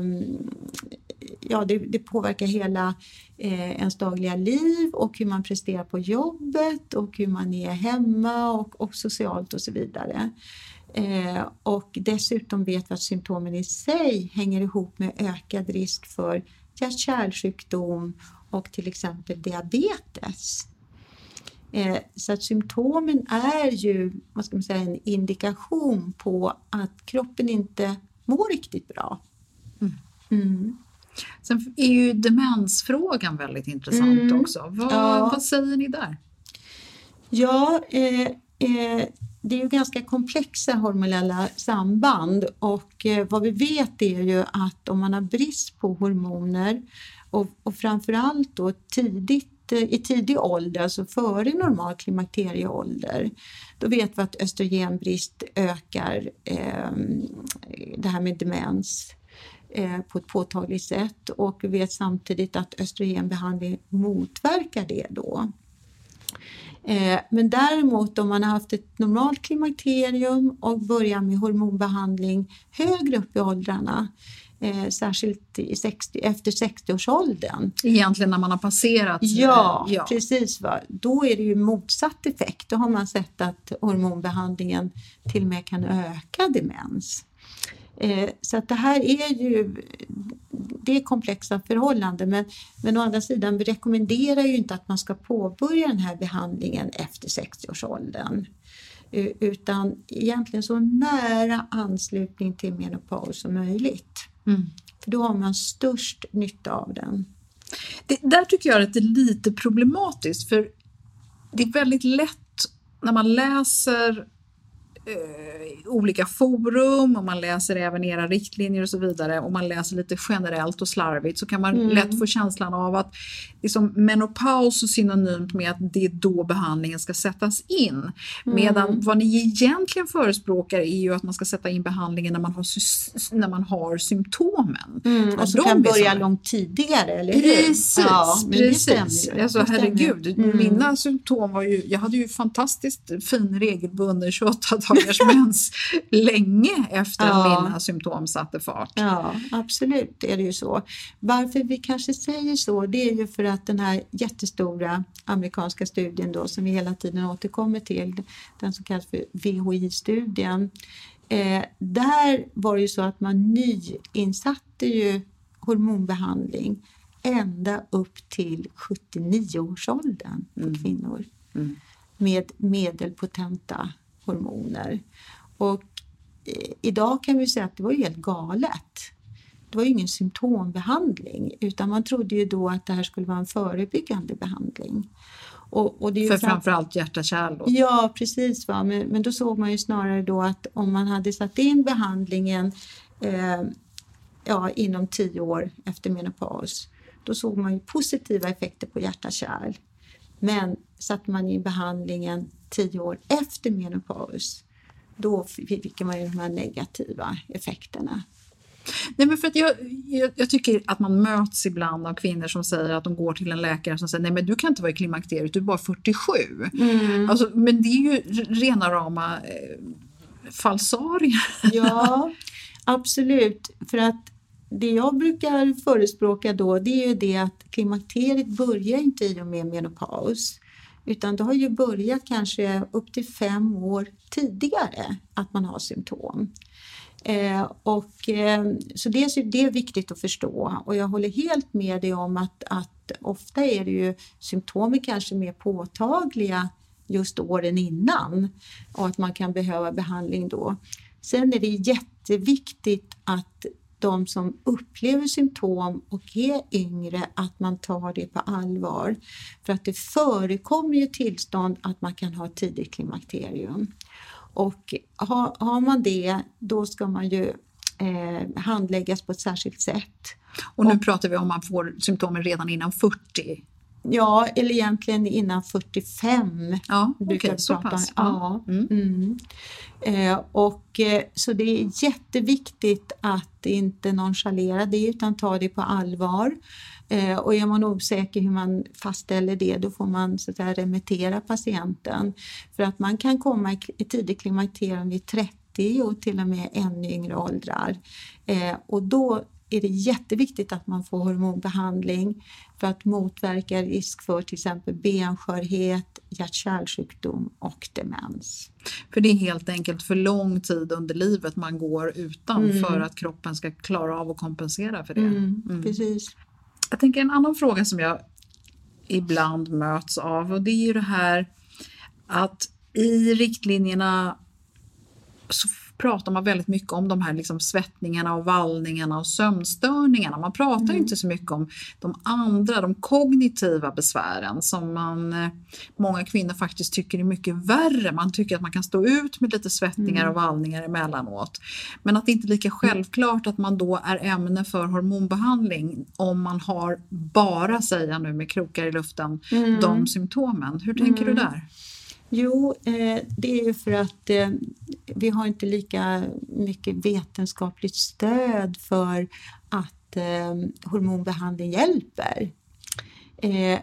ja, det, det, påverkar hela eh, ens dagliga liv och hur man presterar på jobbet och hur man är hemma och, och socialt och så vidare. Eh, och dessutom vet vi att symptomen i sig hänger ihop med ökad risk för hjärt-kärlsjukdom och till exempel diabetes. Eh, så att symptomen är ju vad ska man säga, en indikation på att kroppen inte mår riktigt bra. Mm. Mm. Är ju demensfrågan väldigt intressant mm. också. Vad, ja. vad, säger ni där? Ja, eh, eh, det är ju ganska komplexa hormonella samband och eh, vad vi vet är ju att om man har brist på hormoner och, och framförallt då tidigt i tidig ålder, alltså före normal klimakterieålder, då vet vi att östrogenbrist ökar eh, det här med demens eh, på ett påtagligt sätt och vi vet samtidigt att östrogenbehandling motverkar det då. Eh, men däremot om man har haft ett normalt klimakterium och börjar med hormonbehandling högre upp i åldrarna eh, särskilt i 60, efter 60-årsåldern. Egentligen när man har passerat? Ja, ja. precis. Va? Då är det ju motsatt effekt. Då har man sett att hormonbehandlingen till och med kan öka demens. Eh, så att det här är ju det är komplexa förhållanden men, men å andra sidan vi rekommenderar ju inte att man ska påbörja den här behandlingen efter 60-årsåldern utan egentligen så nära anslutning till menopaus som möjligt. Mm. För då har man störst nytta av den. Det, där tycker jag att det är lite problematiskt för det är väldigt lätt när man läser eh, olika forum och man läser även era riktlinjer och så vidare och man läser lite generellt och slarvigt så kan man mm. lätt få känslan av att liksom, menopaus är synonymt med att det är då behandlingen ska sättas in. Mm. Medan vad ni egentligen förespråkar är ju att man ska sätta in behandlingen när man har, när man har symptomen. Mm, och så kan börja så... långt tidigare, eller hur? Precis, ja, precis. Alltså, herregud, mm. mina symptom var ju, jag hade ju fantastiskt fin regelbunden 28 dagars mens länge efter ja. mina symptom satte fart. Ja, absolut är det ju så. Varför vi kanske säger så, det är ju för att den här jättestora amerikanska studien då som vi hela tiden återkommer till, den som kallas för VHI-studien, eh, där var det ju så att man nyinsatte ju hormonbehandling ända upp till 79-årsåldern på mm. kvinnor mm. med medelpotenta hormoner. Och eh, idag kan vi säga att det var helt galet. Det var ju ingen symptombehandling utan man trodde ju då att det här skulle vara en förebyggande behandling. Och, och För framförallt hjärta-kärl? Ja, precis. Va? Men, men då såg man ju snarare då att om man hade satt in behandlingen eh, ja, inom tio år efter menopaus, då såg man ju positiva effekter på hjärta-kärl. Men satte man in behandlingen tio år efter menopaus, då fick man ju de här negativa effekterna. Nej, men för att jag, jag, jag, tycker att man möts ibland av kvinnor som säger att de går till en läkare som säger nej men du kan inte vara i klimakteriet, du är bara 47. Mm. Alltså, men det är ju rena rama eh, falsarier. Ja, absolut. För att det jag brukar förespråka då det är ju det att klimakteriet börjar inte i och med menopaus. Utan det har ju börjat kanske upp till fem år tidigare att man har symptom. Eh, och, eh, så det, det är viktigt att förstå och jag håller helt med dig om att, att ofta är det ju symptomen kanske mer påtagliga just åren innan och att man kan behöva behandling då. Sen är det jätteviktigt att de som upplever symptom och är yngre, att man tar det på allvar. För att det förekommer ju tillstånd att man kan ha tidigt klimakterium. Och har, har man det, då ska man ju eh, handläggas på ett särskilt sätt. Och nu och, pratar vi om man får symptomen redan innan 40? Ja, eller egentligen innan 45. Ja, okej, okay, så pass. Ja. Mm. Mm. Eh, och, eh, så det är jätteviktigt att inte nonchalera det utan ta det på allvar. Eh, och är man osäker hur man fastställer det då får man så att säga, remittera patienten. För att man kan komma i tidig klimakterium vid 30 och till och med ännu yngre åldrar. Eh, och då är det jätteviktigt att man får hormonbehandling för att motverka risk för till exempel benskörhet, hjärt-kärlsjukdom och demens. För det är helt enkelt för lång tid under livet man går utan mm. för att kroppen ska klara av att kompensera för det. Mm, mm. Precis. Jag tänker en annan fråga som jag ibland möts av och det är ju det här att i riktlinjerna så pratar man väldigt mycket om de här liksom svettningarna och vallningarna och sömnstörningarna. Man pratar mm. inte så mycket om de andra, de kognitiva besvären som man, eh, många kvinnor faktiskt tycker är mycket värre. Man tycker att man kan stå ut med lite svettningar mm. och vallningar emellanåt. Men att det inte är lika självklart att man då är ämne för hormonbehandling om man har bara, säga nu med krokar i luften, mm. de symptomen. Hur tänker du mm. där? Jo, eh, det är ju för att eh, vi har inte lika mycket vetenskapligt stöd för att eh, hormonbehandling hjälper.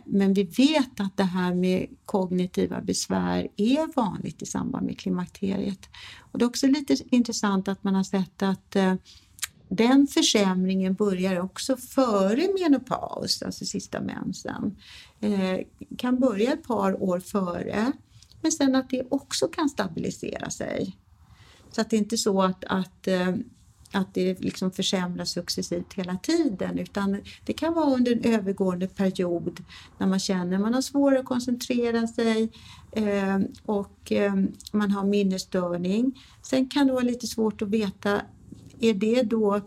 Men vi vet att det här med kognitiva besvär är vanligt i samband med klimakteriet. Och det är också lite intressant att man har sett att den försämringen börjar också före menopaus, alltså sista mensen. Kan börja ett par år före men sen att det också kan stabilisera sig. Så att det är inte så att, att, eh, att det liksom försämras successivt hela tiden utan det kan vara under en övergående period när man känner att man har svårare att koncentrera sig eh, och eh, man har minnesstörning. Sen kan det vara lite svårt att veta, är det då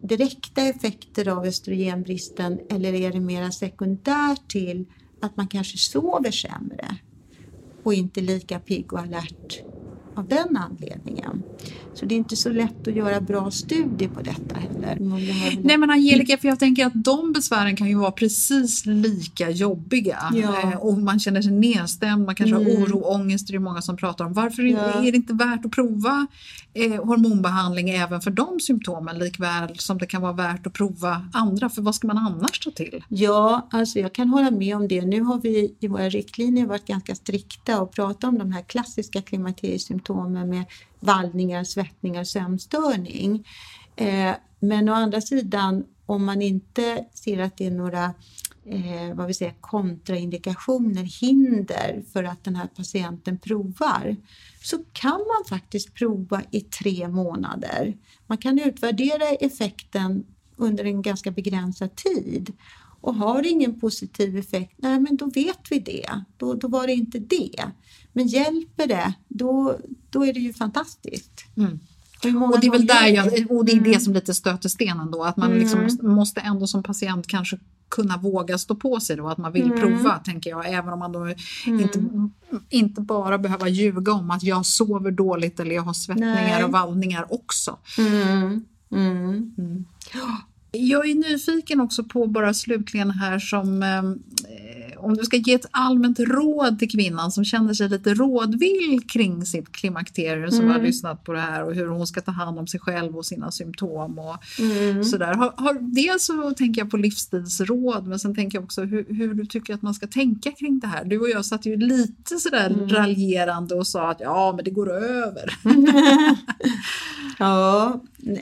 direkta effekter av östrogenbristen eller är det mera sekundärt till att man kanske sover sämre? Och inte lika pigg och alert av den anledningen. Så det är inte så lätt att göra bra studier på detta heller. Nej men Angelica, för jag tänker att de besvären kan ju vara precis lika jobbiga. Ja. Eh, och man känner sig nedstämd, man kanske mm. har oro, ångest, det är många som pratar om. Varför ja. är det inte värt att prova eh, hormonbehandling även för de symptomen likväl som det kan vara värt att prova andra? För vad ska man annars ta till? Ja, alltså jag kan hålla med om det. Nu har vi i våra riktlinjer varit ganska strikta och pratat om de här klassiska klimakteriesymptomen med vallningar, svettningar, sömnstörning. Eh, men å andra sidan, om man inte ser att det är några eh, vad vi säger, kontraindikationer, hinder för att den här patienten provar, så kan man faktiskt prova i tre månader. Man kan utvärdera effekten under en ganska begränsad tid. Och har det ingen positiv effekt, nej men då vet vi det. Då, då var det inte det. Men hjälper det, då, då är det ju fantastiskt. Mm. Och det är väl där jag, och det är det mm. som lite stöter stenen då, att man mm. liksom måste ändå som patient kanske kunna våga stå på sig då, att man vill mm. prova, tänker jag. Även om man då mm. inte, inte bara behöver ljuga om att jag sover dåligt eller jag har svettningar Nej. och vallningar också. Mm. Mm. Jag är nyfiken också på, bara slutligen här som eh, om du ska ge ett allmänt råd till kvinnan som känner sig lite rådvill kring sitt klimakterium som Mm. har lyssnat på det här och hur hon ska ta hand om sig själv och sina symptom och Mm. sådär. Har, har, dels så tänker jag på livsstilsråd men sen tänker jag också hur, hur du tycker att man ska tänka kring det här. Du och jag satt ju lite sådär Mm. raljerande och sa att ja men det går över. Ja,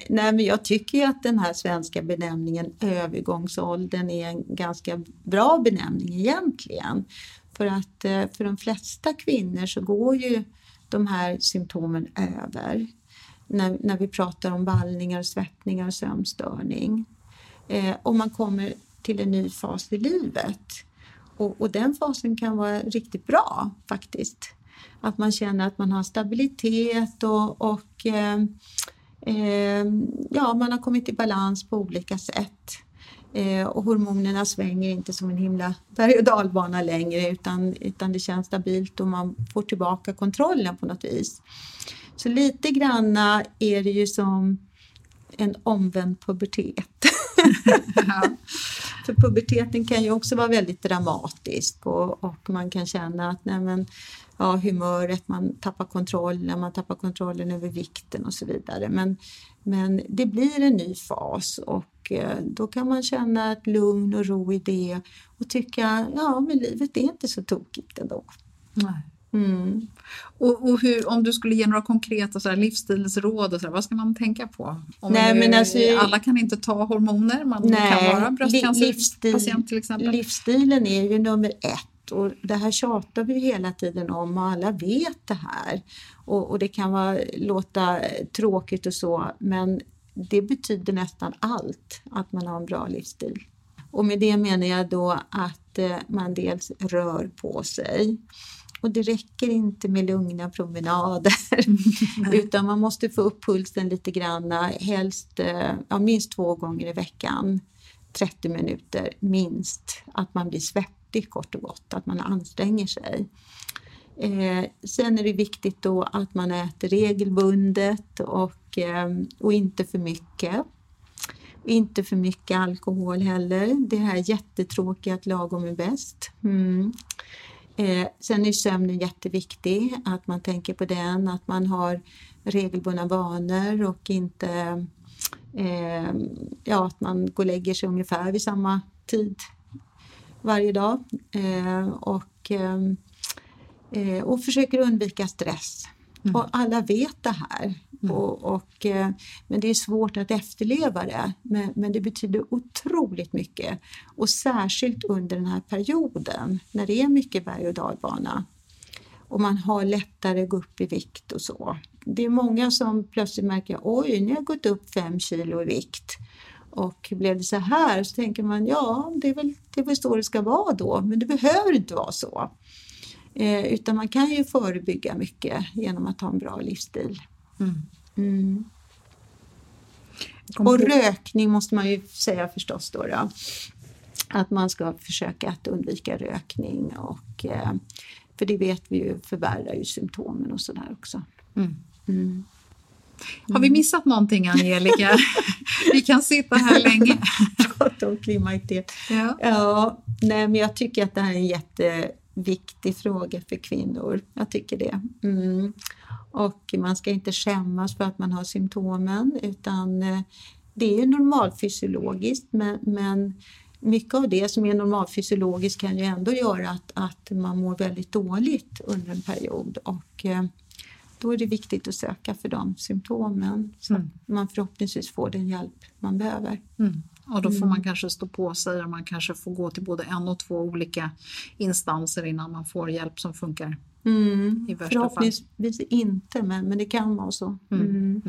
nej men jag tycker ju att den här svenska benämningen övergångsåldern är en ganska bra benämning egentligen. För att eh, för de flesta kvinnor så går ju de här symptomen över. När, när vi pratar om vallningar, svettningar och sömnstörning. Eh, och man kommer till en ny fas i livet. Och, och den fasen kan vara riktigt bra faktiskt. Att man känner att man har stabilitet och, och eh, Ehm, ja, man har kommit i balans på olika sätt. Eh, och hormonerna svänger inte som en himla berg och dalbana längre utan, utan det känns stabilt och man får tillbaka kontrollen på något vis. Så lite granna är det ju som en omvänd pubertet. För puberteten kan ju också vara väldigt dramatisk och, och man kan känna att nej men, ja, humöret, man tappar kontrollen, man tappar kontrollen över vikten och så vidare. Men, men det blir en ny fas och eh, då kan man känna ett lugn och ro i det och tycka ja men livet är inte så tokigt ändå. Nej. Mm. Och, och hur, om du skulle ge några konkreta så här, livsstilsråd, och så här, vad ska man tänka på? Om Nej, nu, men alltså- alla kan inte ta hormoner, man Nej, kan vara li- bröstcancerpatient till exempel. Livsstilen är ju nummer ett och det här tjatar vi hela tiden om och alla vet det här. Och, och det kan vara, låta tråkigt och så men det betyder nästan allt att man har en bra livsstil. Och med det menar jag då att eh, man dels rör på sig och det räcker inte med lugna promenader utan man måste få upp pulsen lite grann, helst eh, ja, minst två gånger i veckan. 30 minuter minst, att man blir svettig kort och gott, att man anstränger sig. Eh, sen är det viktigt då att man äter regelbundet och, eh, och inte för mycket. Inte för mycket alkohol heller. Det här jättetråkiga att lagom är bäst. Mm. Eh, sen är sömnen jätteviktig, att man tänker på den, att man har regelbundna vanor och inte eh, ja, att man går och lägger sig ungefär vid samma tid varje dag. Eh, och, eh, eh, och försöker undvika stress. Och alla vet det här. Och, och, men det är svårt att efterleva det. Men, men det betyder otroligt mycket. Och särskilt under den här perioden när det är mycket berg och dalbana. Och man har lättare att gå upp i vikt och så. Det är många som plötsligt märker oj, nu har jag gått upp fem kilo i vikt. Och blev det så här så tänker man ja, det är väl, det är väl så det ska vara då. Men det behöver inte vara så. Eh, utan man kan ju förebygga mycket genom att ha en bra livsstil. Mm. Kom Och rökning måste man ju säga förstås då. då. Att man ska försöka att undvika rökning och eh, för det vet vi ju förvärrar ju symptomen och sådär också. Mm. Har vi missat någonting Angelica? vi kan sitta här länge. Prata om klimakteriet. Ja. Ja, nej men jag tycker att det här är en jätteviktig fråga för kvinnor. Jag tycker det. Mm. Och man ska inte skämmas för att man har symptomen utan eh, det är ju normalfysiologiskt men, men mycket av det som är normalfysiologiskt kan ju ändå göra att, att man mår väldigt dåligt under en period och eh, då är det viktigt att söka för de symptomen så att man förhoppningsvis får den hjälp man behöver. Mm. Och då får man kanske stå på sig och man kanske får gå till både en och två olika instanser innan man får hjälp som funkar. Mm. I värsta fall. Förhoppningsvis inte, men, men det kan vara så. Mm.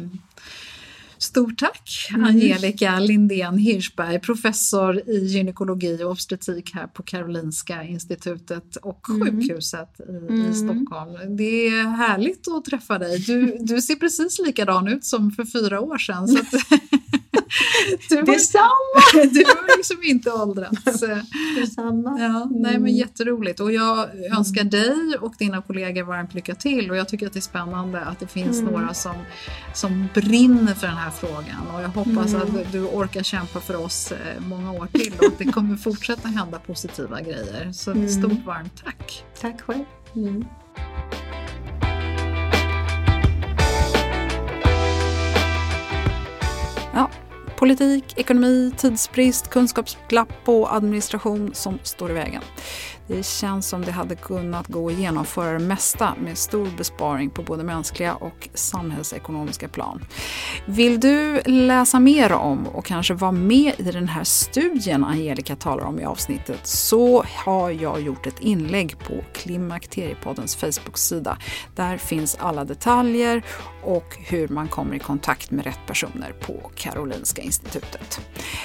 Stort tack Angelica Lindén Hirschberg, professor i gynekologi och obstetrik här på Karolinska institutet och sjukhuset i, i Stockholm. Det är härligt att träffa dig. Du, du ser precis likadan ut som för fyra år sedan. Så att du, Detsamma! du har liksom inte åldrats. Detsamma. Ja, nej men Mm. jätteroligt och jag önskar dig och dina kollegor varmt lycka till och jag tycker att det är spännande att det finns Mm. några som, som brinner för den här frågan och jag hoppas Mm. att du orkar kämpa för oss eh, många år till och att det kommer fortsätta hända positiva grejer. Så Mm. stort varmt tack! Tack själv. Mm. Ja, politik, ekonomi, tidsbrist, kunskapsglapp och administration som står i vägen. Det känns som det hade kunnat gå att genomföra det mesta med stor besparing på både mänskliga och samhällsekonomiska plan. Vill du läsa mer om och kanske vara med i den här studien Angelica talar om i avsnittet så har jag gjort ett inlägg på Klimakteriepoddens Facebook-sida. Där finns alla detaljer och hur man kommer i kontakt med rätt personer på Karolinska institutet.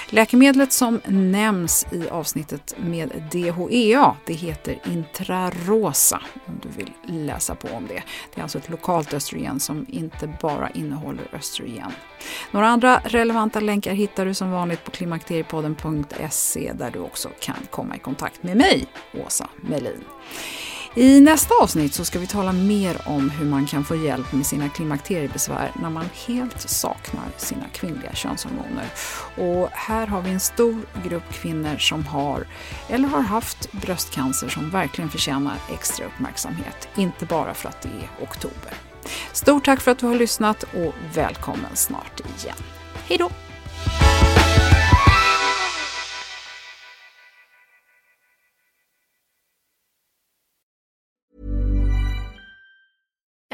Läkemedlet som nämns i avsnittet med DHEA det heter Intrarosa om du vill läsa på om det. Det är alltså ett lokalt östrogen som inte bara innehåller östrogen. Några andra relevanta länkar hittar du som vanligt på klimakteriepodden.se där du också kan komma i kontakt med mig, Åsa Melin. I nästa avsnitt så ska vi tala mer om hur man kan få hjälp med sina klimakteriebesvär när man helt saknar sina kvinnliga könshormoner. Och här har vi en stor grupp kvinnor som har eller har haft bröstcancer som verkligen förtjänar extra uppmärksamhet. Inte bara för att det är oktober. Stort tack för att du har lyssnat och välkommen snart igen. Hej då!